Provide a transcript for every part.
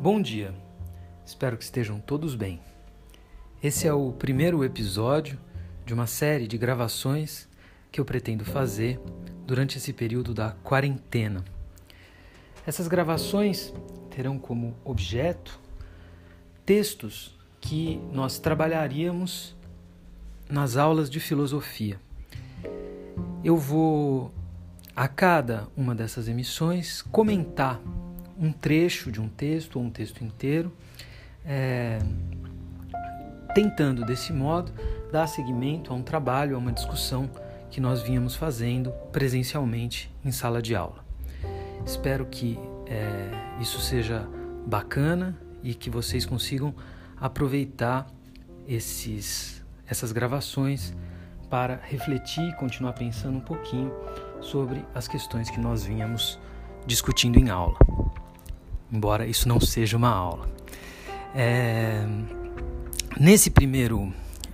Bom dia, espero que estejam todos bem. Esse é o primeiro episódio de uma série de gravações que eu pretendo fazer durante esse período da quarentena. Essas gravações terão como objeto textos que nós trabalharíamos nas aulas de filosofia. Eu vou, a cada uma dessas emissões, comentar um trecho de um texto ou um texto inteiro, é, tentando desse modo dar seguimento a um trabalho, a uma discussão que nós vínhamos fazendo presencialmente em sala de aula. Espero que é, isso seja bacana e que vocês consigam aproveitar esses, essas gravações para refletir e continuar pensando um pouquinho sobre as questões que nós vínhamos discutindo em aula embora isso não seja uma aula. É, nesse primeiro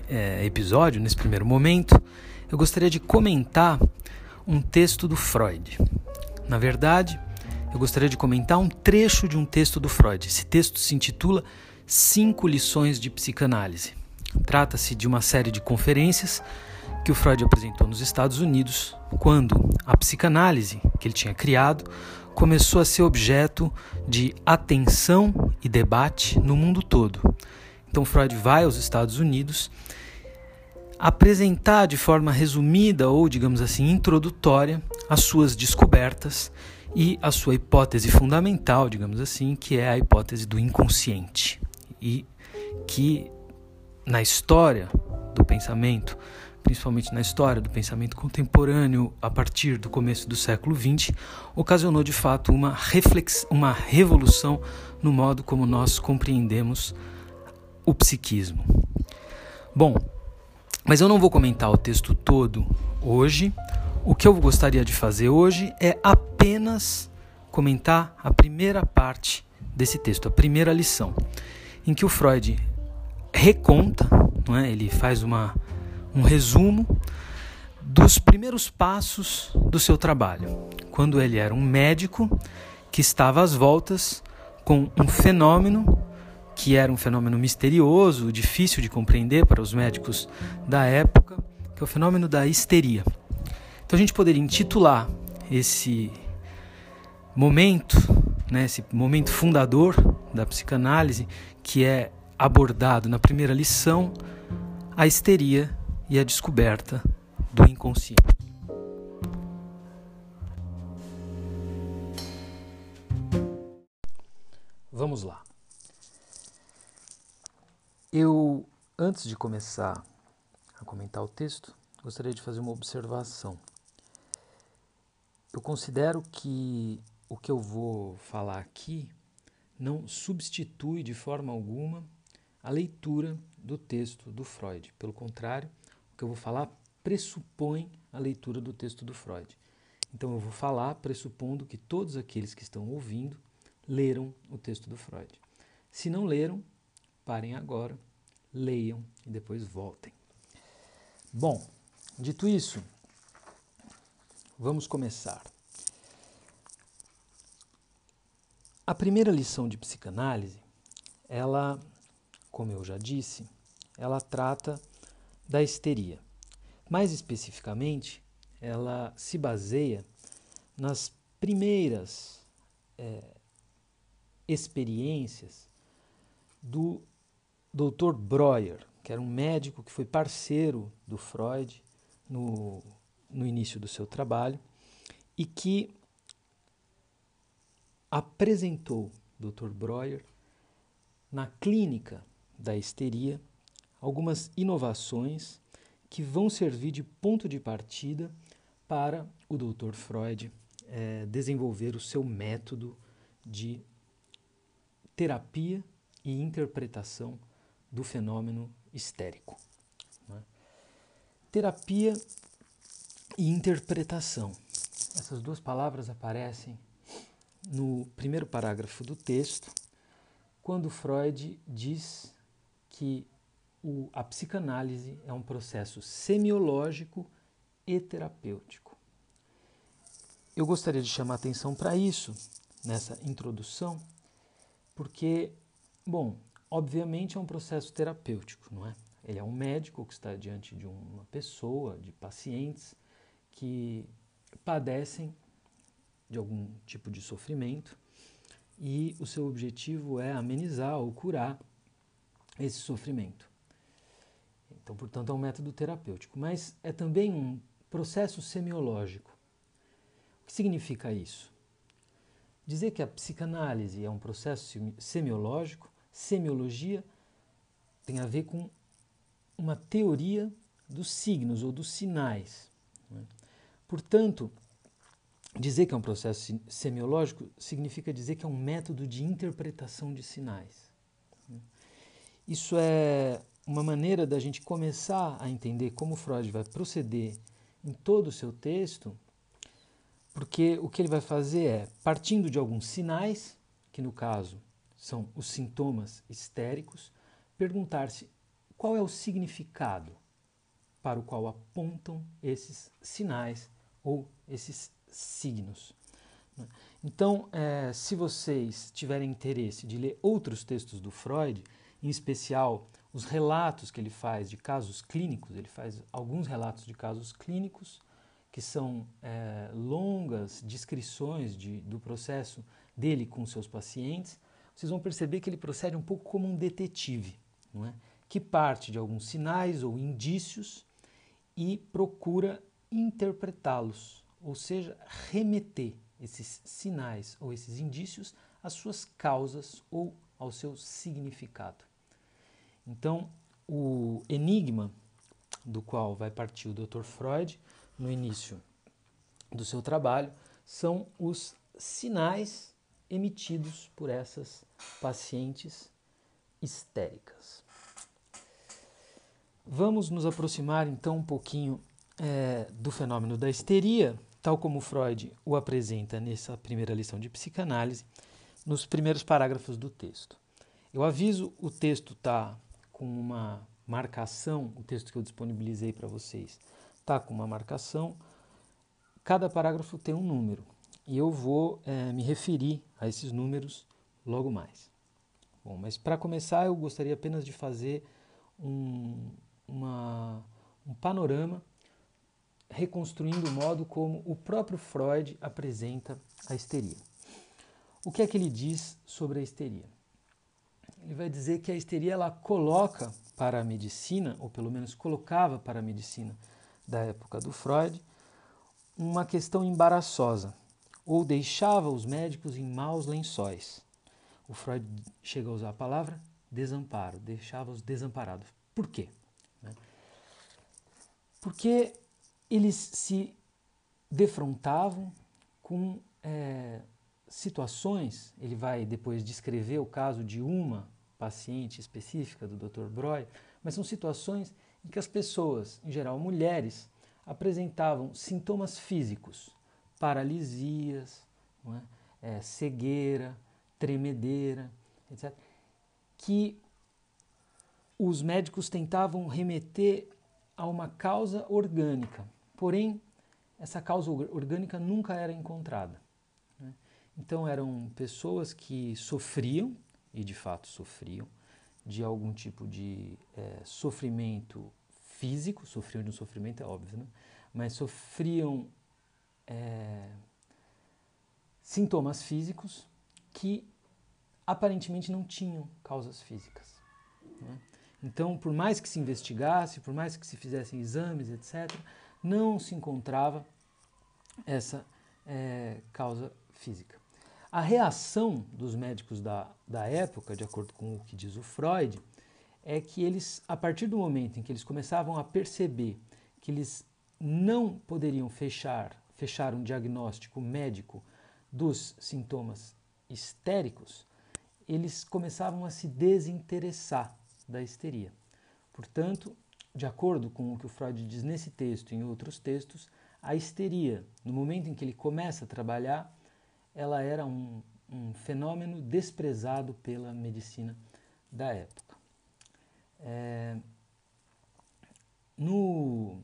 é, episódio, nesse primeiro momento, eu gostaria de comentar um texto do Freud. Na verdade, eu gostaria de comentar um trecho de um texto do Freud. Esse texto se intitula Cinco Lições de Psicanálise. Trata-se de uma série de conferências que o Freud apresentou nos Estados Unidos, quando a psicanálise que ele tinha criado começou a ser objeto de atenção e debate no mundo todo. Então Freud vai aos Estados Unidos apresentar de forma resumida ou, digamos assim, introdutória as suas descobertas e a sua hipótese fundamental, digamos assim, que é a hipótese do inconsciente. E que na história do pensamento principalmente na história do pensamento contemporâneo a partir do começo do século XX, ocasionou de fato uma, reflex, uma revolução no modo como nós compreendemos o psiquismo. Bom, mas eu não vou comentar o texto todo hoje. O que eu gostaria de fazer hoje é apenas comentar a primeira parte desse texto, a primeira lição, em que o Freud reconta, não é? ele faz uma um resumo dos primeiros passos do seu trabalho, quando ele era um médico que estava às voltas com um fenômeno que era um fenômeno misterioso, difícil de compreender para os médicos da época, que é o fenômeno da histeria. Então a gente poderia intitular esse momento, né, esse momento fundador da psicanálise, que é abordado na primeira lição, a histeria e a descoberta do inconsciente. Vamos lá. Eu, antes de começar a comentar o texto, gostaria de fazer uma observação. Eu considero que o que eu vou falar aqui não substitui de forma alguma a leitura do texto do Freud. Pelo contrário, que eu vou falar pressupõe a leitura do texto do Freud. Então eu vou falar pressupondo que todos aqueles que estão ouvindo leram o texto do Freud. Se não leram, parem agora, leiam e depois voltem. Bom, dito isso, vamos começar. A primeira lição de psicanálise, ela, como eu já disse, ela trata da histeria. Mais especificamente, ela se baseia nas primeiras é, experiências do Dr. Breuer, que era um médico que foi parceiro do Freud no, no início do seu trabalho e que apresentou Dr. Breuer na clínica da histeria algumas inovações que vão servir de ponto de partida para o Dr. Freud é, desenvolver o seu método de terapia e interpretação do fenômeno histérico. Né? Terapia e interpretação. Essas duas palavras aparecem no primeiro parágrafo do texto, quando Freud diz que o, a psicanálise é um processo semiológico e terapêutico. Eu gostaria de chamar atenção para isso nessa introdução Porque, bom, obviamente é um processo terapêutico, não é? Ele é um médico que está diante de uma pessoa, de pacientes que padecem de algum tipo de sofrimento e o seu objetivo é amenizar ou curar esse sofrimento. Então, portanto, é um método terapêutico, mas é também um processo semiológico. O que significa isso? Dizer que a psicanálise é um processo semiológico, semiologia tem a ver com uma teoria dos signos ou dos sinais. Né? Portanto, dizer que é um processo semiológico significa dizer que é um método de interpretação de sinais. Né? Isso é uma maneira da gente começar a entender como Freud vai proceder em todo o seu texto, porque o que ele vai fazer é, partindo de alguns sinais, que no caso são os sintomas histéricos, perguntar-se qual é o significado para o qual apontam esses sinais ou esses signos. Então, é, se vocês tiverem interesse de ler outros textos do Freud, em especial os relatos que ele faz de casos clínicos, ele faz alguns relatos de casos clínicos, que são é, longas descrições de, do processo dele com seus pacientes, vocês vão perceber que ele procede um pouco como um detetive, não é? que parte de alguns sinais ou indícios e procura interpretá-los, ou seja, remeter esses sinais ou esses indícios às suas causas ou ao seu significado. Então, o enigma do qual vai partir o Dr. Freud no início do seu trabalho são os sinais emitidos por essas pacientes histéricas. Vamos nos aproximar então um pouquinho é, do fenômeno da histeria, tal como Freud o apresenta nessa primeira lição de psicanálise, nos primeiros parágrafos do texto. Eu aviso, o texto está com uma marcação, o texto que eu disponibilizei para vocês está com uma marcação. Cada parágrafo tem um número e eu vou é, me referir a esses números logo mais. Bom, mas para começar eu gostaria apenas de fazer um, uma, um panorama reconstruindo o modo como o próprio Freud apresenta a histeria. O que é que ele diz sobre a histeria? Ele vai dizer que a histeria ela coloca para a medicina, ou pelo menos colocava para a medicina da época do Freud, uma questão embaraçosa, ou deixava os médicos em maus lençóis. O Freud chega a usar a palavra desamparo, deixava-os desamparados. Por quê? Né? Porque eles se defrontavam com é, situações, ele vai depois descrever o caso de uma paciente específica do Dr. Breuer, mas são situações em que as pessoas, em geral mulheres, apresentavam sintomas físicos, paralisias, é? É, cegueira, tremedeira, etc., que os médicos tentavam remeter a uma causa orgânica, porém essa causa orgânica nunca era encontrada. Né? Então eram pessoas que sofriam e de fato sofriam de algum tipo de é, sofrimento físico, sofriam de um sofrimento, é óbvio, né? mas sofriam é, sintomas físicos que aparentemente não tinham causas físicas. Né? Então, por mais que se investigasse, por mais que se fizessem exames, etc., não se encontrava essa é, causa física. A reação dos médicos da, da época, de acordo com o que diz o Freud, é que eles, a partir do momento em que eles começavam a perceber que eles não poderiam fechar, fechar um diagnóstico médico dos sintomas histéricos, eles começavam a se desinteressar da histeria. Portanto, de acordo com o que o Freud diz nesse texto e em outros textos, a histeria, no momento em que ele começa a trabalhar, ela era um, um fenômeno desprezado pela medicina da época. É, no,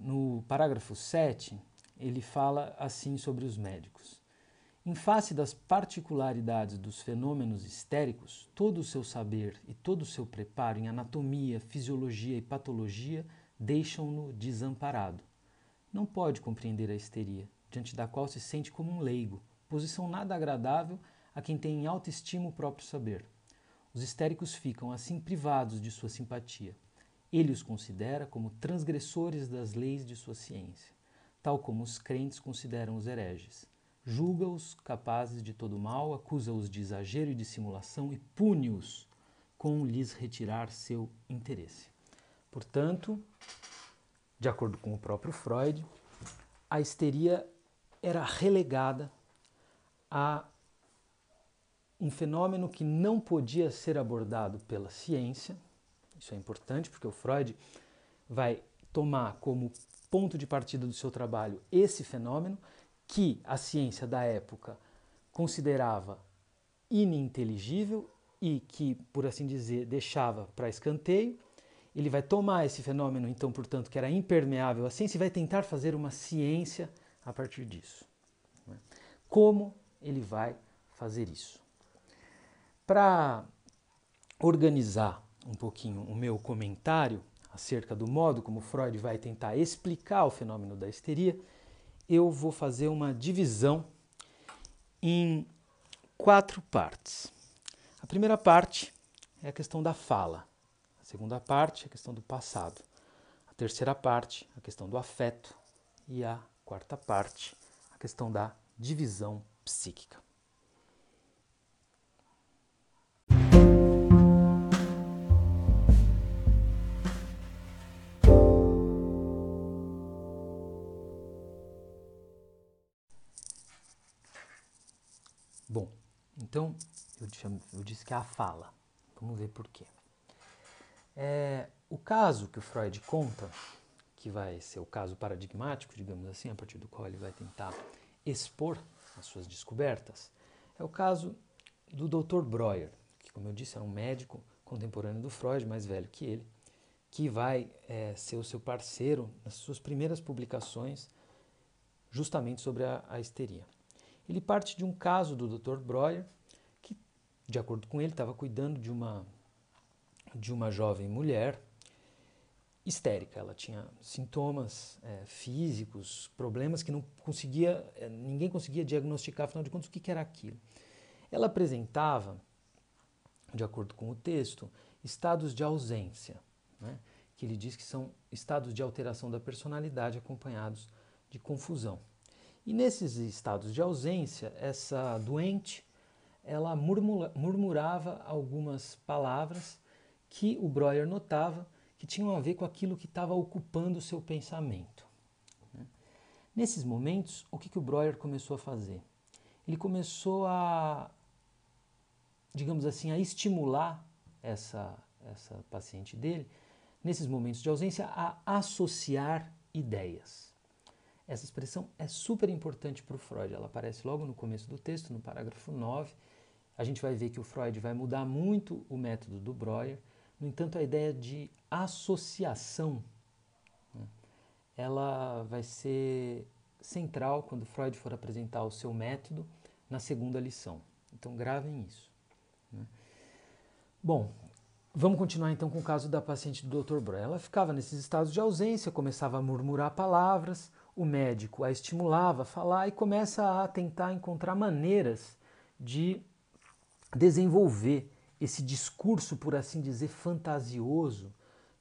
no parágrafo 7, ele fala assim sobre os médicos. Em face das particularidades dos fenômenos histéricos, todo o seu saber e todo o seu preparo em anatomia, fisiologia e patologia deixam-no desamparado. Não pode compreender a histeria, diante da qual se sente como um leigo, posição nada agradável a quem tem em autoestima o próprio saber. Os histéricos ficam assim privados de sua simpatia. Ele os considera como transgressores das leis de sua ciência, tal como os crentes consideram os hereges julga-os capazes de todo mal, acusa-os de exagero e dissimulação e pune-os com lhes retirar seu interesse. Portanto, de acordo com o próprio Freud, a histeria era relegada a um fenômeno que não podia ser abordado pela ciência. Isso é importante porque o Freud vai tomar como ponto de partida do seu trabalho esse fenômeno que a ciência da época considerava ininteligível e que, por assim dizer, deixava para escanteio. Ele vai tomar esse fenômeno, então, portanto, que era impermeável à ciência, e vai tentar fazer uma ciência a partir disso. Né? Como ele vai fazer isso? Para organizar um pouquinho o meu comentário acerca do modo como Freud vai tentar explicar o fenômeno da histeria, eu vou fazer uma divisão em quatro partes. A primeira parte é a questão da fala. A segunda parte é a questão do passado. A terceira parte, a questão do afeto. E a quarta parte, a questão da divisão psíquica. Bom, então eu, eu disse que é a fala. Vamos ver por quê. É, o caso que o Freud conta, que vai ser o caso paradigmático, digamos assim, a partir do qual ele vai tentar expor as suas descobertas, é o caso do Dr. Breuer, que, como eu disse, era um médico contemporâneo do Freud, mais velho que ele, que vai é, ser o seu parceiro nas suas primeiras publicações, justamente sobre a, a histeria. Ele parte de um caso do Dr. Breuer, que, de acordo com ele, estava cuidando de uma, de uma jovem mulher histérica. Ela tinha sintomas é, físicos, problemas que não conseguia, é, ninguém conseguia diagnosticar, afinal de contas, o que, era aquilo. Ela apresentava, de acordo com o texto, estados de ausência, né, que ele diz que são estados de alteração da personalidade acompanhados de confusão. E nesses estados de ausência, essa doente, ela murmura, murmurava algumas palavras que o Breuer notava que tinham a ver com aquilo que estava ocupando o seu pensamento. Né? Nesses momentos, o que, que o Breuer começou a fazer? Ele começou a, digamos assim, a estimular essa, essa paciente dele, nesses momentos de ausência, a associar ideias. Essa expressão é super importante para o Freud. Ela aparece logo no começo do texto, no parágrafo 9. A gente vai ver que o Freud vai mudar muito o método do Breuer. No entanto, a ideia de associação né, ela vai ser central quando Freud for apresentar o seu método na segunda lição. Então, gravem isso. Né. Bom, vamos continuar então com o caso da paciente do Dr. Breuer. Ela ficava nesses estados de ausência, começava a murmurar palavras, o médico a estimulava a falar e começa a tentar encontrar maneiras de desenvolver esse discurso, por assim dizer, fantasioso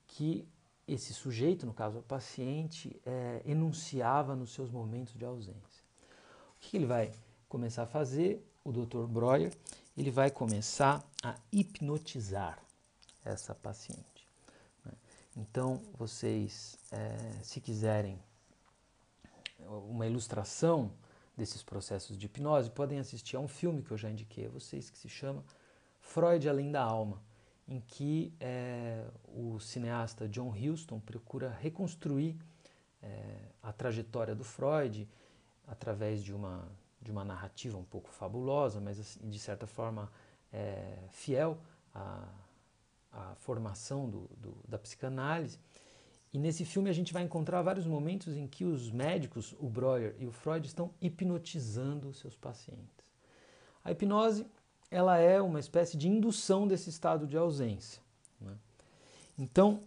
que esse sujeito, no caso o paciente, é, enunciava nos seus momentos de ausência. O que ele vai começar a fazer? O Dr. Breuer, ele vai começar a hipnotizar essa paciente. Né? Então, vocês, é, se quiserem uma ilustração desses processos de hipnose, podem assistir a um filme que eu já indiquei a vocês, que se chama Freud Além da Alma, em que é, o cineasta John Huston procura reconstruir é, a trajetória do Freud através de uma, de uma narrativa um pouco fabulosa, mas assim, de certa forma é, fiel à, à formação do, do, da psicanálise E nesse filme a gente vai encontrar vários momentos em que os médicos, o Breuer e o Freud, estão hipnotizando seus pacientes. A hipnose ela é uma espécie de indução desse estado de ausência. Né? Então,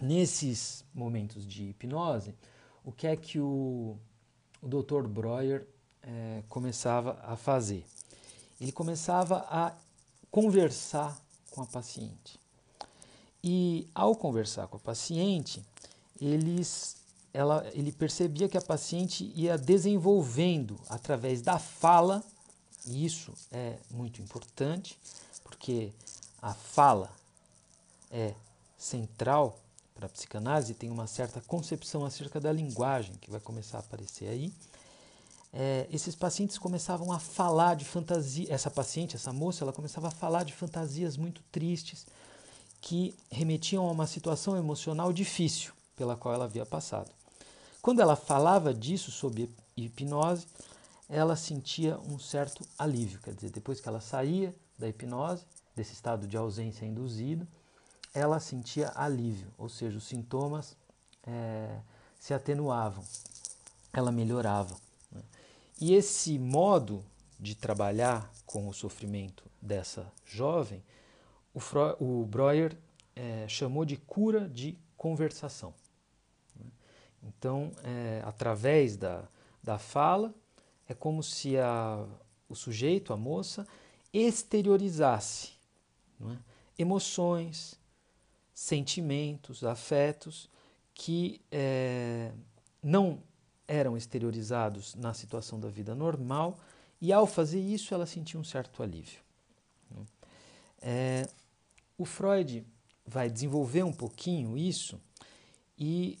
nesses momentos de hipnose, o que é que o, o Dr. Breuer é, começava a fazer? Ele começava a conversar com a paciente. E ao conversar com a paciente, eles, ela, ele percebia que a paciente ia desenvolvendo através da fala, e isso é muito importante, porque a fala é central para a psicanálise, tem uma certa concepção acerca da linguagem que vai começar a aparecer aí. É, esses pacientes começavam a falar de fantasia. Essa paciente, essa moça, ela começava a falar de fantasias muito tristes, que remetiam a uma situação emocional difícil pela qual ela havia passado. Quando ela falava disso sob hipnose, ela sentia um certo alívio, quer dizer, depois que ela saía da hipnose, desse estado de ausência induzido, ela sentia alívio, ou seja, os sintomas é, se atenuavam, ela melhorava. Né? E esse modo de trabalhar com o sofrimento dessa jovem o, Freud, o Breuer é, chamou de cura de conversação. Né? Então, é, através da, da fala, é como se a, o sujeito, a moça, exteriorizasse é? emoções, sentimentos, afetos que é, não eram exteriorizados na situação da vida normal e ao fazer isso ela sentia um certo alívio. É, o Freud vai desenvolver um pouquinho isso e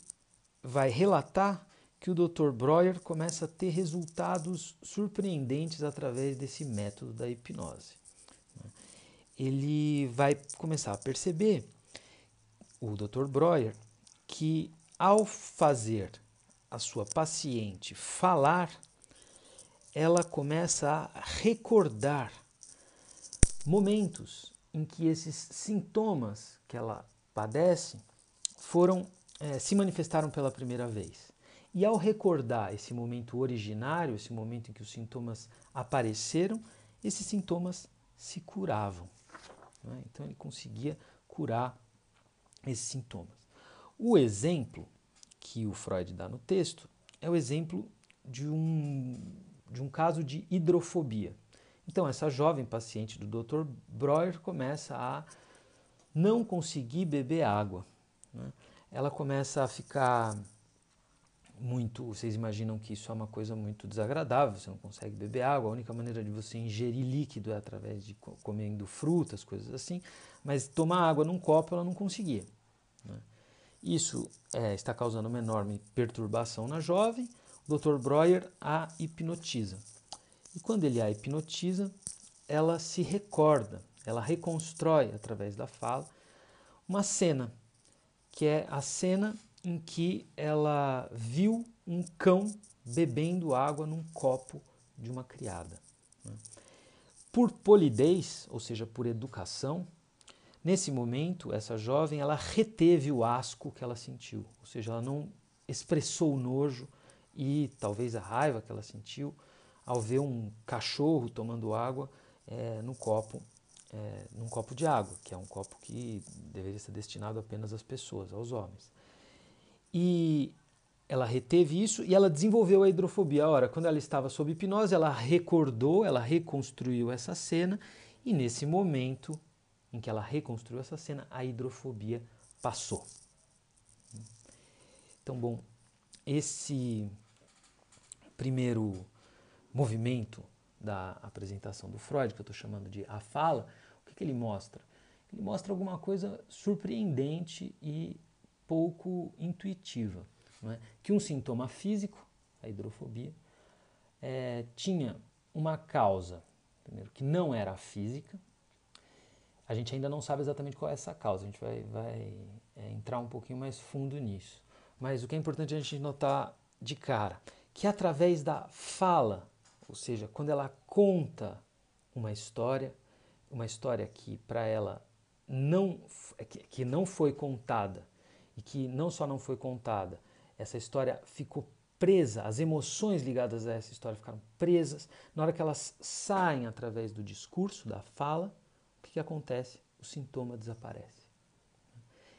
vai relatar que o Dr. Breuer começa a ter resultados surpreendentes através desse método da hipnose. Ele vai começar a perceber, o Dr. Breuer, que ao fazer a sua paciente falar, ela começa a recordar momentos em que esses sintomas que ela padece foram é, se manifestaram pela primeira vez. E ao recordar esse momento originário, esse momento em que os sintomas apareceram, esses sintomas se curavam. Né? Então ele conseguia curar esses sintomas. O exemplo que o Freud dá no texto é o exemplo de um, de um caso de hidrofobia. Então, essa jovem paciente do Dr. Breuer começa a não conseguir beber água. Né? Ela começa a ficar muito. Vocês imaginam que isso é uma coisa muito desagradável, você não consegue beber água, a única maneira de você ingerir líquido é através de comendo frutas, coisas assim, mas tomar água num copo ela não conseguia. Né? Isso é, está causando uma enorme perturbação na jovem. O Dr. Breuer a hipnotiza. E quando ele a hipnotiza, ela se recorda, ela reconstrói através da fala uma cena, que é a cena em que ela viu um cão bebendo água num copo de uma criada. Né? Por polidez, ou seja, por educação, nesse momento essa jovem ela reteve o asco que ela sentiu, ou seja, ela não expressou o nojo e talvez a raiva que ela sentiu ao ver um cachorro tomando água é, no copo, é, num copo de água, que é um copo que deveria ser destinado apenas às pessoas, aos homens. E ela reteve isso e ela desenvolveu a hidrofobia. Ora, quando ela estava sob hipnose, ela recordou, ela reconstruiu essa cena e nesse momento em que ela reconstruiu essa cena, a hidrofobia passou. Então, bom, esse primeiro movimento da apresentação do Freud, que eu estou chamando de a fala, o que, que ele mostra? Ele mostra alguma coisa surpreendente e pouco intuitiva. É? Que um sintoma físico, a hidrofobia, é, tinha uma causa, primeiro, que não era física. A gente ainda não sabe exatamente qual é essa causa, a gente vai, vai é, entrar um pouquinho mais fundo nisso. Mas o que é importante a gente notar de cara, que através da fala ou seja, quando ela conta uma história, uma história que para ela não que não foi contada e que não só não foi contada, essa história ficou presa, as emoções ligadas a essa história ficaram presas. Na hora que elas saem através do discurso, da fala, o que, que acontece? O sintoma desaparece.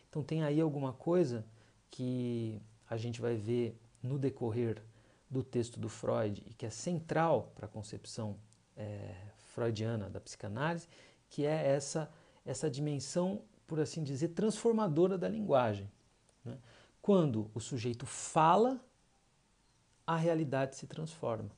Então tem aí alguma coisa que a gente vai ver no decorrer do texto do Freud e que é central para a concepção é, freudiana da psicanálise, que é essa, essa dimensão, por assim dizer, transformadora da linguagem. Né? Quando o sujeito fala, a realidade se transforma.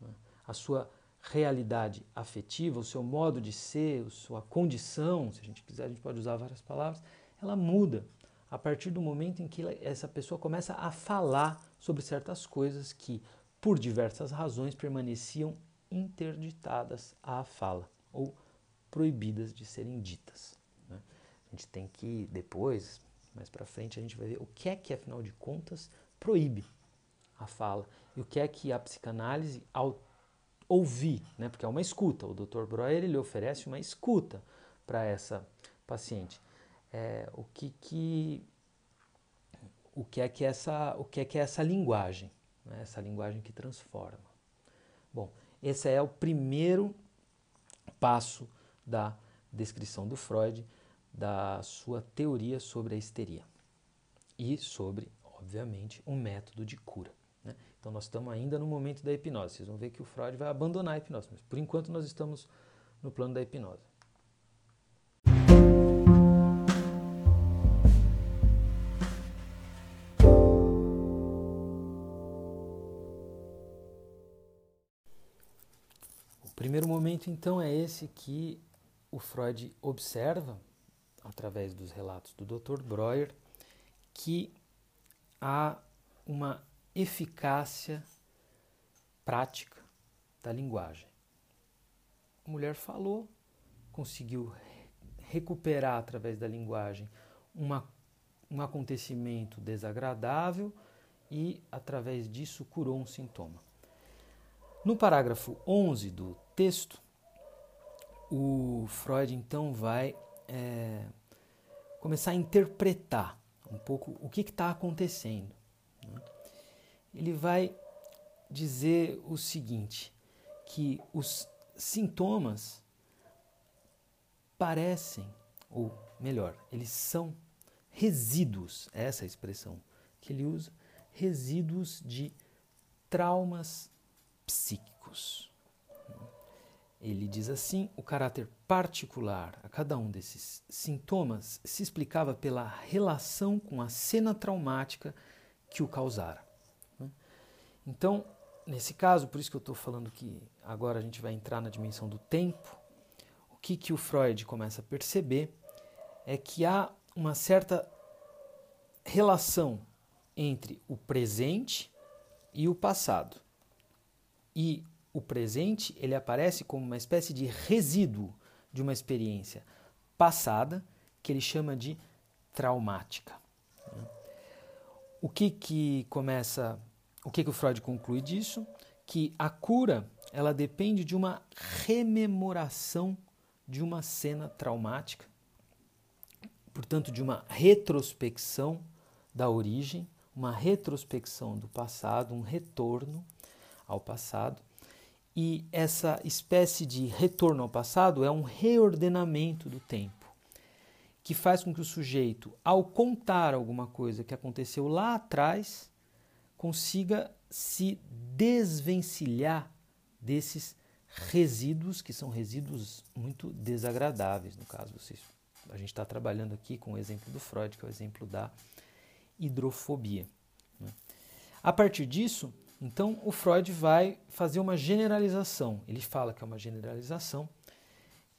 Né? A sua realidade afetiva, o seu modo de ser, a sua condição, se a gente quiser, a gente pode usar várias palavras, ela muda a partir do momento em que essa pessoa começa a falar sobre certas coisas que, por diversas razões, permaneciam interditadas à fala ou proibidas de serem ditas. Né? A gente tem que depois, mais para frente, a gente vai ver o que é que, afinal de contas, proíbe a fala e o que é que a psicanálise, ao ouvir, né? porque é uma escuta, o Dr. Breuer ele oferece uma escuta para essa paciente. É, o que que o que é que essa o que é que é essa linguagem, né? essa linguagem que transforma. Bom, esse é o primeiro passo da descrição do Freud da sua teoria sobre a histeria e sobre, obviamente, um método de cura. Né? Então, nós estamos ainda no momento da hipnose. Vocês vão ver que o Freud vai abandonar a hipnose, mas por enquanto nós estamos no plano da hipnose. O primeiro momento, então, é esse que o Freud observa, através dos relatos do Dr. Breuer, que há uma eficácia prática da linguagem. A mulher falou, conseguiu recuperar através da linguagem uma, um acontecimento desagradável e, através disso, curou um sintoma. No parágrafo 11 do texto, o Freud então vai é, começar a interpretar um pouco o que está acontecendo. Né? Ele vai dizer o seguinte, que os sintomas parecem, ou melhor, eles são resíduos, é essa é a expressão que ele usa, resíduos de traumas psíquicos. Ele diz assim: o caráter particular a cada um desses sintomas se explicava pela relação com a cena traumática que o causara. Né? Então, nesse caso, por isso que eu estou falando que agora a gente vai entrar na dimensão do tempo, o que, que o Freud começa a perceber é que há uma certa relação entre o presente e o passado. E o presente ele aparece como uma espécie de resíduo de uma experiência passada que ele chama de traumática. O que que começa, o que que o Freud conclui disso? Que a cura ela depende de uma rememoração de uma cena traumática, portanto de uma retrospecção da origem, uma retrospecção do passado, um retorno ao passado e essa espécie de retorno ao passado é um reordenamento do tempo, que faz com que o sujeito, ao contar alguma coisa que aconteceu lá atrás, consiga se desvencilhar desses resíduos, que são resíduos muito desagradáveis. No caso, vocês, a gente está trabalhando aqui com o exemplo do Freud, que é o exemplo da hidrofobia. Né? A partir disso, então, o Freud vai fazer uma generalização. Ele fala que é uma generalização.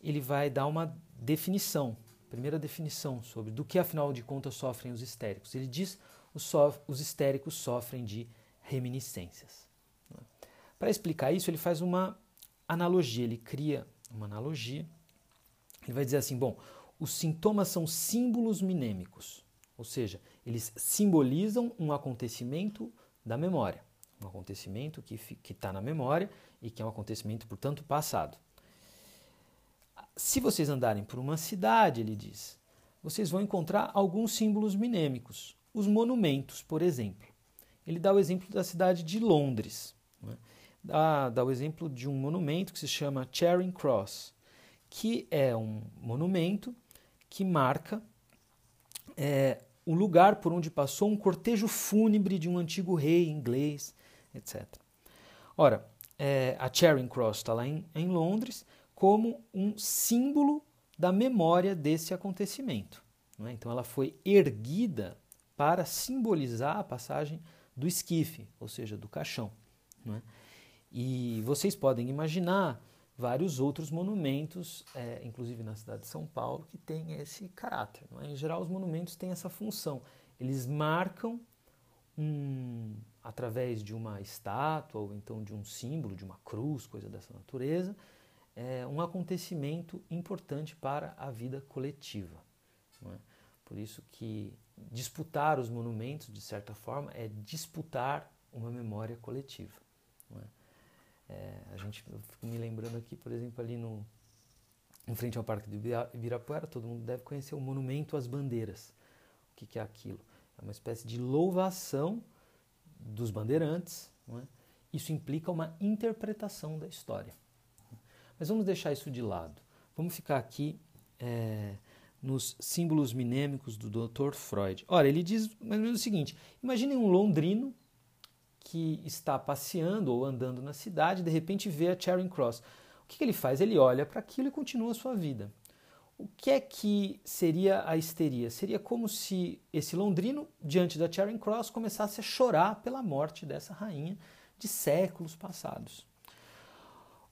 Ele vai dar uma definição, primeira definição sobre do que afinal de contas sofrem os histéricos. Ele diz os, os histéricos sofrem de reminiscências. Para explicar isso, ele faz uma analogia. Ele cria uma analogia. Ele vai dizer assim: bom, os sintomas são símbolos minêmicos, ou seja, eles simbolizam um acontecimento da memória um acontecimento que está na memória e que é um acontecimento, portanto, passado. Se vocês andarem por uma cidade, ele diz, vocês vão encontrar alguns símbolos minêmicos. Os monumentos, por exemplo. Ele dá o exemplo da cidade de Londres. Né? Dá, dá o exemplo de um monumento que se chama Charing Cross, que é um monumento que marca é, o lugar por onde passou um cortejo fúnebre de um antigo rei inglês, etc. Ora, é, a Charing Cross está lá em, em Londres como um símbolo da memória desse acontecimento. É? Então, ela foi erguida para simbolizar a passagem do esquife, ou seja, do caixão. É? E vocês podem imaginar vários outros monumentos, é, inclusive na cidade de São Paulo, que têm esse caráter. É? Em geral, os monumentos têm essa função. Eles marcam um, através de uma estátua ou então de um símbolo, de uma cruz, coisa dessa natureza, é um acontecimento importante para a vida coletiva. É? Por isso que disputar os monumentos, de certa forma, é disputar uma memória coletiva. É? É, a gente, eu fico me lembrando aqui, por exemplo, ali no, em frente ao Parque de Ibirapuera, todo mundo deve conhecer o Monumento às Bandeiras. O que, que é aquilo? É uma espécie de louvação dos bandeirantes. É? Isso implica uma interpretação da história. Mas vamos deixar isso de lado. Vamos ficar aqui é, nos símbolos minêmicos do Dr. Freud. Ora, ele diz mais ou menos o seguinte: imaginem um londrino que está passeando ou andando na cidade, de repente vê a Charing Cross. O que, que ele faz? Ele olha para aquilo e continua a sua vida. O que é que seria a histeria? Seria como se esse londrino, diante da Charing Cross, começasse a chorar pela morte dessa rainha de séculos passados.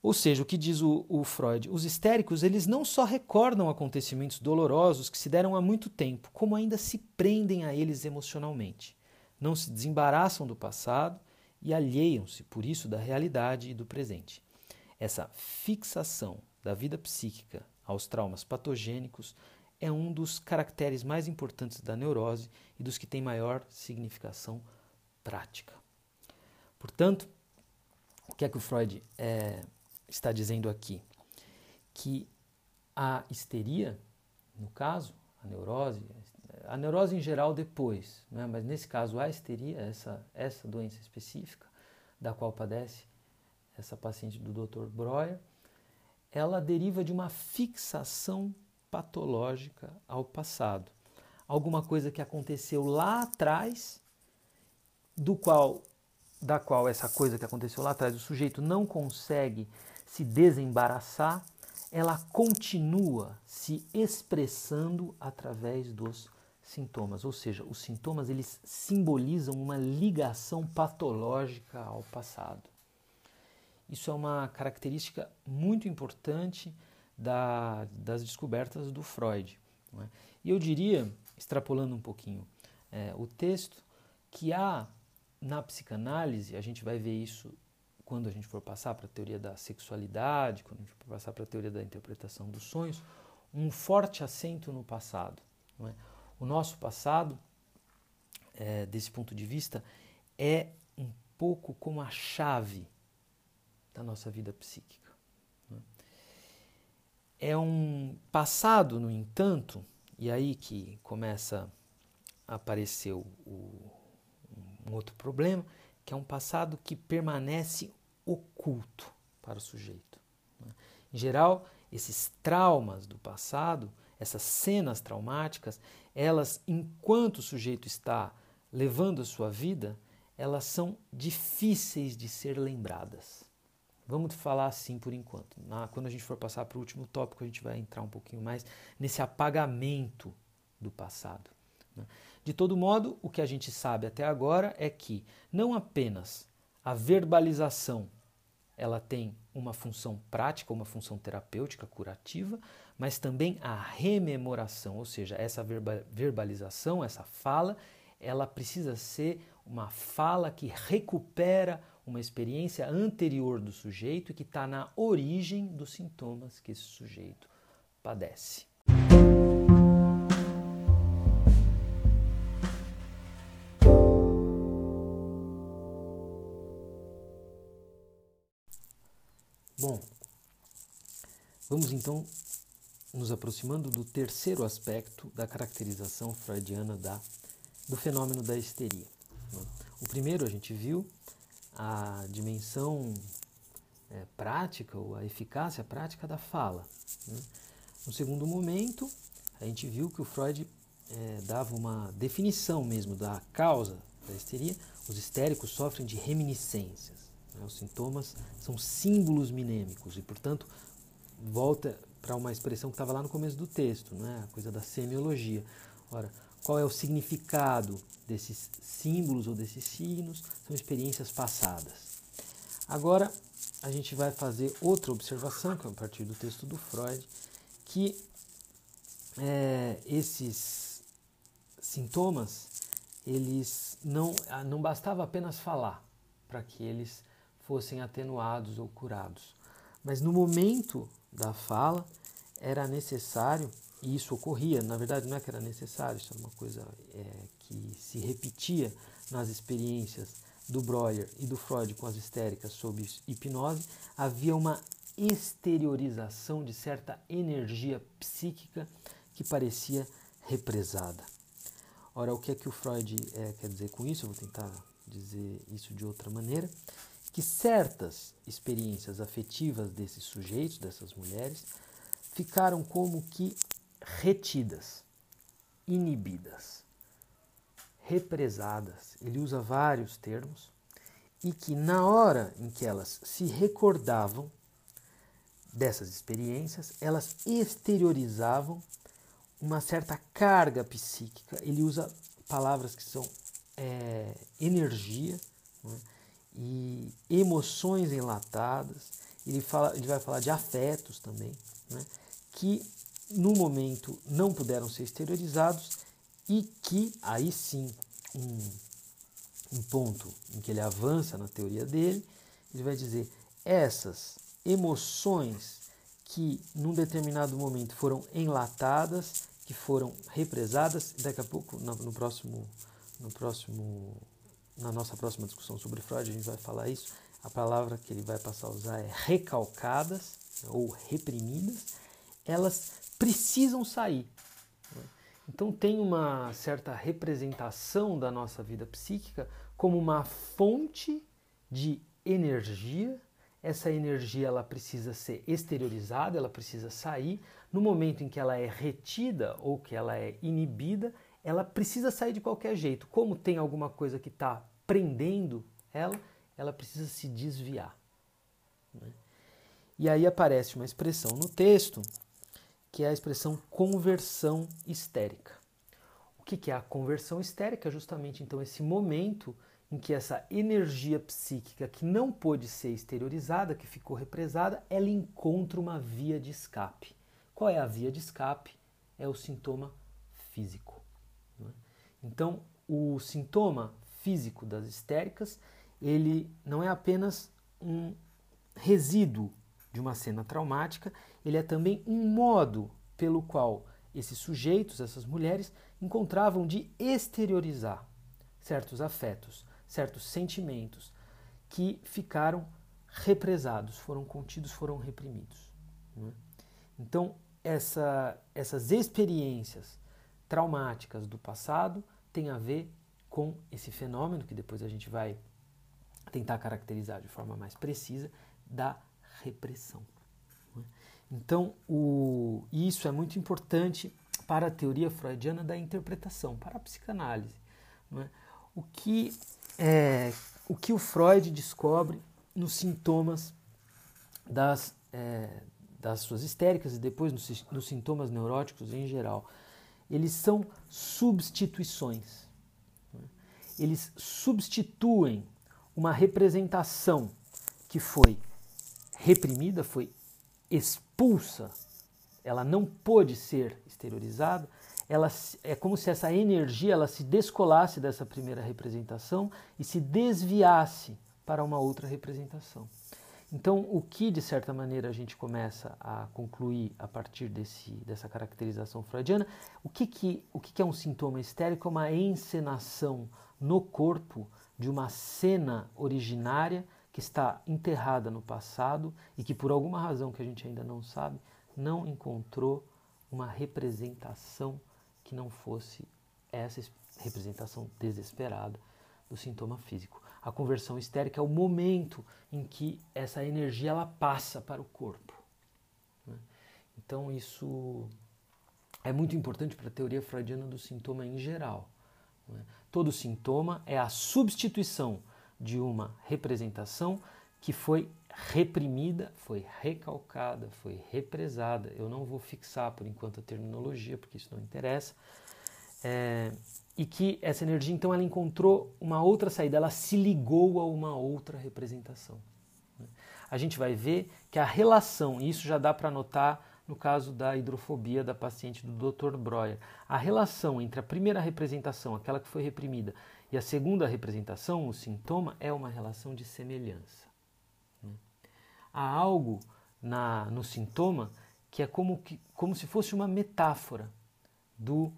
Ou seja, o que diz o, o, Freud? Os histéricos eles não só recordam acontecimentos dolorosos que se deram há muito tempo, como ainda se prendem a eles emocionalmente. Não se desembaraçam do passado e alheiam-se, por isso, da realidade e do presente. Essa fixação da vida psíquica aos traumas patogênicos é um dos caracteres mais importantes da neurose e dos que tem maior significação prática. Portanto, o que é que o Freud é, está dizendo aqui? Que a histeria, no caso, a neurose, a neurose em geral depois, né? mas nesse caso a histeria, essa, essa doença específica da qual padece essa paciente do Dr. Breuer, ela deriva de uma fixação patológica ao passado. Alguma coisa que aconteceu lá atrás, do qual da qual essa coisa que aconteceu lá atrás o sujeito não consegue se desembaraçar, ela continua se expressando através dos sintomas, ou seja, os sintomas eles simbolizam uma ligação patológica ao passado. Isso é uma característica muito importante da, das descobertas do Freud. É? E eu diria, extrapolando um pouquinho é, o texto, que há na psicanálise, a gente vai ver isso quando a gente for passar para a teoria da sexualidade, quando a gente for passar para a teoria da interpretação dos sonhos, um forte acento no passado. É? O nosso passado, é, desse ponto de vista, é um pouco como a chave da nossa vida psíquica. Né? É um passado, no entanto, e aí que começa a aparecer o, um outro problema, que é um passado que permanece oculto para o sujeito. Né? Em geral, esses traumas do passado, essas cenas traumáticas, elas, enquanto o sujeito está levando a sua vida, elas são difíceis de ser lembradas. Vamos falar assim por enquanto. Na, quando a gente for passar para o último tópico, a gente vai entrar um pouquinho mais nesse apagamento do passado. Né? De todo modo, o que a gente sabe até agora é que não apenas a verbalização ela tem uma função prática, uma função terapêutica curativa, mas também a rememoração, ou seja, essa verbalização, essa fala, ela precisa ser uma fala que recupera uma experiência anterior do sujeito e que está na origem dos sintomas que esse sujeito padece. Bom, vamos então nos aproximando do terceiro aspecto da caracterização freudiana da, do fenômeno da histeria. O primeiro a gente viu a dimensão é, prática ou a eficácia prática da fala. Né? No segundo momento, a gente viu que o Freud é, dava uma definição mesmo da causa da histeria. Os histéricos sofrem de reminiscências. Né? Os sintomas são símbolos minêmicos e, portanto, volta para uma expressão que estava lá no começo do texto, né? a coisa da semiologia. Ora, qual é o significado desses símbolos ou desses signos? São experiências passadas. Agora, a gente vai fazer outra observação, que é a partir do texto do Freud, que é, esses sintomas, eles não, ah, não bastava apenas falar para que eles fossem atenuados ou curados. Mas no momento da fala, era necessário, e isso ocorria, na verdade não é que era necessário, isso é uma coisa é, que se repetia nas experiências do Breuer e do Freud com as histéricas sob hipnose, havia uma exteriorização de certa energia psíquica que parecia represada. Ora, o que é que o Freud é, quer dizer com isso? Eu vou tentar dizer isso de outra maneira. Que certas experiências afetivas desses sujeitos, dessas mulheres, ficaram como que retidas, inibidas represadas, ele usa vários termos, e que na hora em que elas se recordavam dessas experiências, elas exteriorizavam uma certa carga psíquica. Ele usa palavras que são é, energia né, e emoções enlatadas. Ele, fala, ele vai falar de afetos também, né, que no momento não puderam ser exteriorizados e que aí sim um, um ponto em que ele avança na teoria dele, ele vai dizer essas emoções que num determinado momento foram enlatadas, que foram represadas, daqui a pouco no, no próximo no próximo na nossa próxima discussão sobre Freud a gente vai falar isso. A palavra que ele vai passar a usar é recalcadas ou reprimidas. Elas precisam sair. Então tem uma certa representação da nossa vida psíquica como uma fonte de energia. Essa energia ela precisa ser exteriorizada, ela precisa sair. No momento em que ela é retida ou que ela é inibida, ela precisa sair de qualquer jeito. Como tem alguma coisa que está prendendo ela, ela precisa se desviar. Né? E aí aparece uma expressão no texto que é a expressão conversão histérica. O que é a conversão histérica? É justamente então esse momento em que essa energia psíquica que não pôde ser exteriorizada, que ficou represada, ela encontra uma via de escape. Qual é a via de escape? É o sintoma físico. É? Então, o sintoma físico das histéricas, ele não é apenas um resíduo de uma cena traumática, ele é também um modo pelo qual esses sujeitos, essas mulheres, encontravam de exteriorizar certos afetos, certos sentimentos que ficaram represados, foram contidos, foram reprimidos. É? Então, essa, essas experiências traumáticas do passado têm a ver com esse fenômeno que depois a gente vai tentar caracterizar de forma mais precisa da repressão. Né? Então, o, isso é muito importante para a teoria freudiana da interpretação, para a psicanálise. É? O, que, é, o que o Freud descobre nos sintomas das, é, das suas histéricas e depois nos, nos sintomas neuróticos em geral. Eles são substituições. É? Eles substituem uma representação que foi reprimida, foi expulsa, ela não pôde ser exteriorizada, ela é como se essa energia ela se descolasse dessa primeira representação e se desviasse para uma outra representação. Então, o que de certa maneira a gente começa a concluir a partir desse, dessa caracterização freudiana, o que, que, o que, que é um sintoma histérico? É uma encenação no corpo de uma cena originária que está enterrada no passado e que por alguma razão que a gente ainda não sabe, não encontrou uma representação que não fosse essa representação desesperada do sintoma físico. A conversão histérica é o momento em que essa energia ela passa para o corpo. Né? Então isso é muito importante para a teoria freudiana do sintoma em geral. Né? Todo sintoma é a substituição de uma representação que foi reprimida, foi recalcada, foi represada. Eu não vou fixar por enquanto a terminologia, porque isso não interessa. É, e que essa energia então ela encontrou uma outra saída, ela se ligou a uma outra representação. Né? A gente vai ver que a relação, e isso já dá para notar no caso da hidrofobia da paciente do Dr. Breuer, a relação entre a primeira representação, aquela que foi reprimida, e a segunda representação, o sintoma, é uma relação de semelhança. Né? Há algo na, no sintoma que é como, que, como se fosse uma metáfora do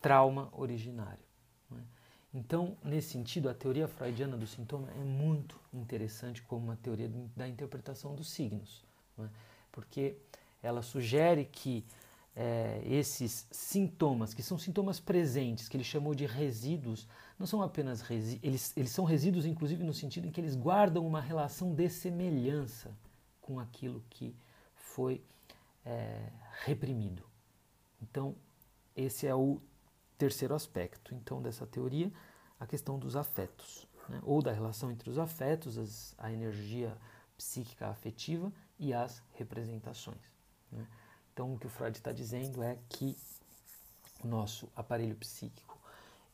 trauma originário. Né? Então, nesse sentido, a teoria freudiana do sintoma é muito interessante como uma teoria da interpretação dos signos, né? porque ela sugere que é, esses sintomas, que são sintomas presentes, que ele chamou de resíduos, não são apenas resíduos, eles, eles são resíduos, inclusive, no sentido em que eles guardam uma relação de semelhança com aquilo que foi é, reprimido. Então, esse é o terceiro aspecto, então, dessa teoria, a questão dos afetos, né? ou da relação entre os afetos, as, a energia psíquica afetiva e as representações. Né? Então, o que o Freud está dizendo é que o nosso aparelho psíquico,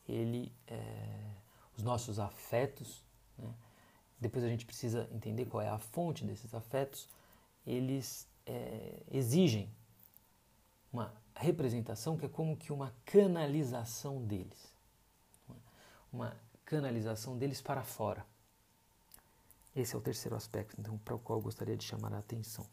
ele, é, os nossos afetos, né? depois a gente precisa entender qual é a fonte desses afetos, eles é, exigem uma representação que é como que uma canalização deles. Uma canalização deles para fora. Esse é o terceiro aspecto, então, para o qual eu gostaria de chamar a atenção.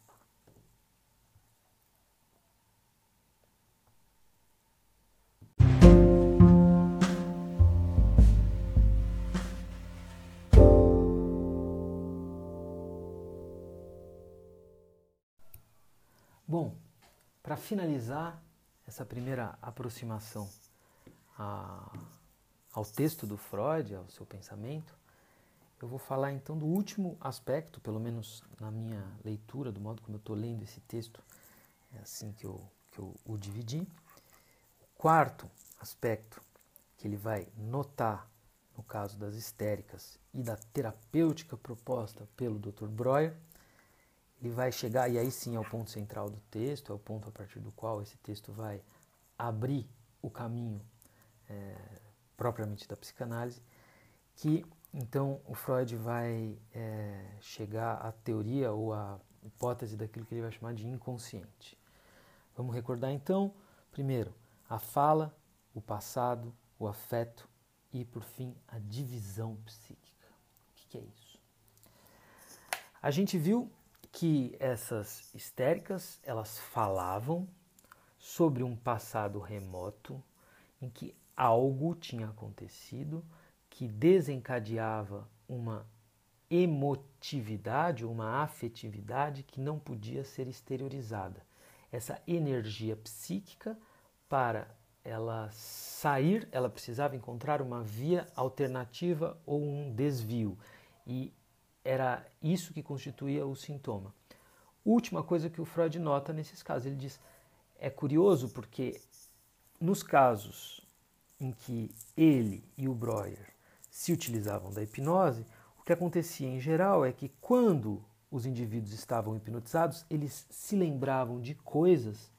Bom, para finalizar essa primeira aproximação a, ao texto do Freud, ao seu pensamento, eu vou falar então do último aspecto, pelo menos na minha leitura, do modo como eu estou lendo esse texto, é assim que eu, que eu o dividi. O quarto aspecto que ele vai notar no caso das histéricas e da terapêutica proposta pelo Dr. Breuer ele vai chegar, e aí sim é o ponto central do texto, é o ponto a partir do qual esse texto vai abrir o caminho é, propriamente da psicanálise, que então o Freud vai é, chegar à teoria ou à hipótese daquilo que ele vai chamar de inconsciente. Vamos recordar então, primeiro, a fala, o passado, o afeto e, por fim, a divisão psíquica. O que é isso? A gente viu que essas histéricas elas falavam sobre um passado remoto em que algo tinha acontecido que desencadeava uma emotividade, uma afetividade que não podia ser exteriorizada. Essa energia psíquica, para ela sair, ela precisava encontrar uma via alternativa ou um desvio. E era isso que constituía o sintoma. Última coisa que o Freud nota nesses casos, ele diz: é curioso porque nos casos em que ele e o Breuer se utilizavam da hipnose, o que acontecia em geral é que quando os indivíduos estavam hipnotizados, eles se lembravam de coisas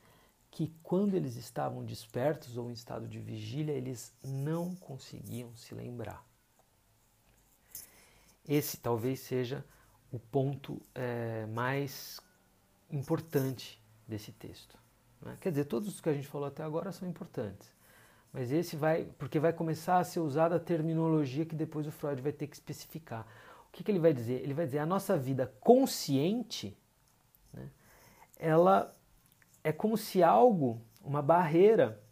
que quando eles estavam despertos ou em estado de vigília, eles não conseguiam se lembrar. Esse talvez seja o ponto é, mais importante desse texto. Né? Quer dizer, todos os que a gente falou até agora são importantes, mas esse vai, porque vai começar a ser usada a terminologia que depois o Freud vai ter que especificar. O que, que ele vai dizer? Ele vai dizer a nossa vida consciente, né, ela é como se algo, uma barreira,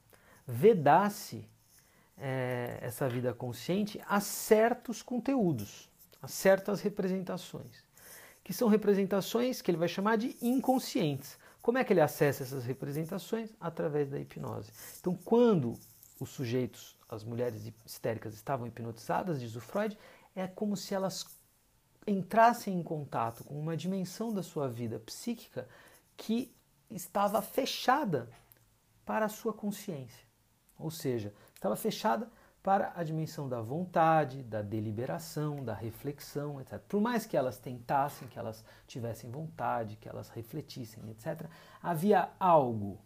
vedasse é, essa vida consciente a certos conteúdos a certas representações, que são representações que ele vai chamar de inconscientes. Como é que ele acessa essas representações? Através da hipnose. Então, quando os sujeitos, as mulheres histéricas, estavam hipnotizadas, diz o Freud, é como se elas entrassem em contato com uma dimensão da sua vida psíquica que estava fechada para a sua consciência. Ou seja, estava fechada para a dimensão da vontade, da deliberação, da reflexão, etc. Por mais que elas tentassem, que elas tivessem vontade, que elas refletissem, etc., havia algo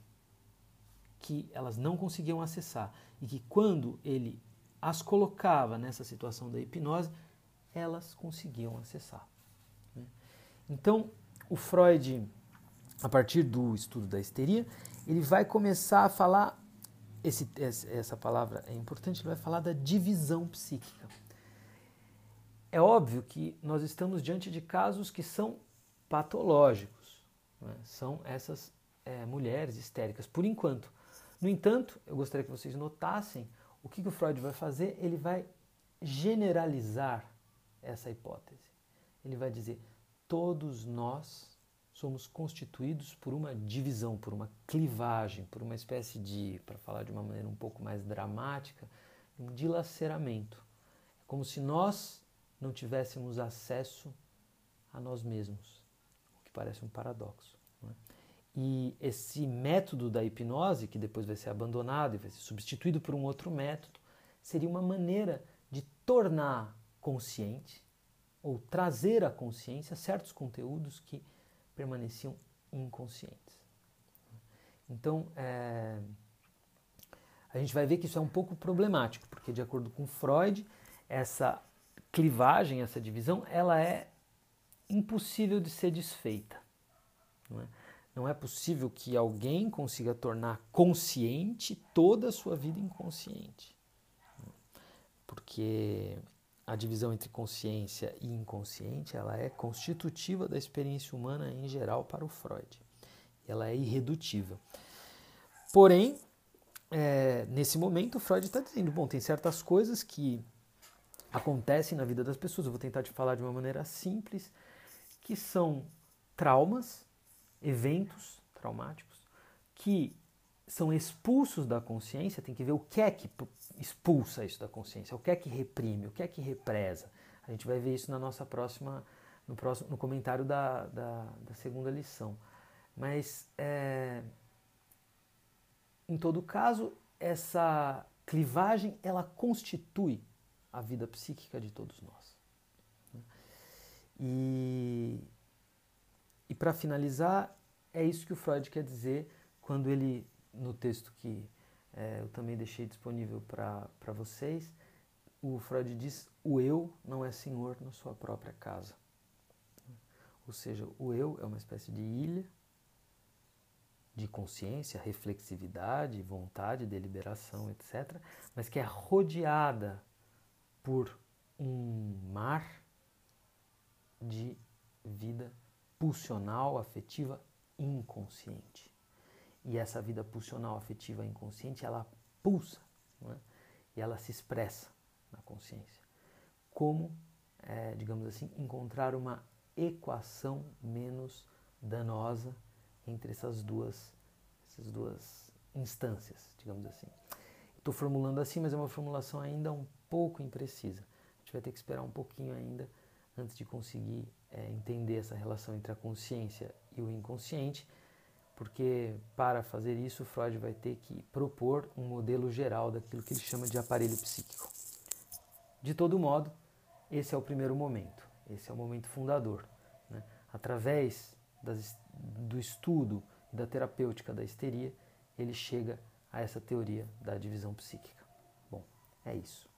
que elas não conseguiam acessar e que quando ele as colocava nessa situação da hipnose, elas conseguiam acessar. Né? Então, o Freud, a partir do estudo da histeria, ele vai começar a falar esse, essa palavra é importante, ele vai falar da divisão psíquica. É óbvio que nós estamos diante de casos que são patológicos, né? são essas é, mulheres histéricas, por enquanto. No entanto, eu gostaria que vocês notassem o que, que o Freud vai fazer, ele vai generalizar essa hipótese. Ele vai dizer: todos nós somos constituídos por uma divisão, por uma clivagem, por uma espécie de, para falar de uma maneira um pouco mais dramática, um dilaceramento. É como se nós não tivéssemos acesso a nós mesmos, o que parece um paradoxo. É? E esse método da hipnose, que depois vai ser abandonado e vai ser substituído por um outro método, seria uma maneira de tornar consciente ou trazer à consciência certos conteúdos que permaneciam inconscientes. Então, é, a gente vai ver que isso é um pouco problemático, porque de acordo com Freud, essa clivagem, essa divisão, ela é impossível de ser desfeita. Não é? não é possível que alguém consiga tornar consciente toda a sua vida inconsciente. Porque a divisão entre consciência e inconsciente ela é constitutiva da experiência humana em geral para o Freud. Ela é irredutível. Porém, é, nesse momento, o Freud está dizendo: bom, tem certas coisas que acontecem na vida das pessoas, eu vou tentar te falar de uma maneira simples, que são traumas, eventos traumáticos, que são expulsos da consciência, tem que ver o que é que expulsa isso da consciência, o que é que reprime, o que é que represa. A gente vai ver isso na nossa próxima, no, próximo, no comentário da, da, da segunda lição. Mas, é, em todo caso, essa clivagem, ela constitui a vida psíquica de todos nós. E, e para finalizar, é isso que o Freud quer dizer quando ele no texto que é, eu também deixei disponível para vocês, o Freud diz: o eu não é senhor na sua própria casa. Ou seja, o eu é uma espécie de ilha de consciência, reflexividade, vontade, deliberação, etc., mas que é rodeada por um mar de vida pulsional, afetiva, inconsciente. E essa vida pulsional afetiva inconsciente, ela pulsa é? e ela se expressa na consciência. Como, é, digamos assim, encontrar uma equação menos danosa entre essas duas, essas duas instâncias, digamos assim. Estou formulando assim, mas é uma formulação ainda um pouco imprecisa. A gente vai ter que esperar um pouquinho ainda antes de conseguir é, entender essa relação entre a consciência e o inconsciente porque para fazer isso Freud vai ter que propor um modelo geral daquilo que ele chama de aparelho psíquico. De todo modo, esse é o primeiro momento, esse é o momento fundador. Né? Através das, do estudo e da terapêutica da histeria, ele chega a essa teoria da divisão psíquica. Bom, é isso.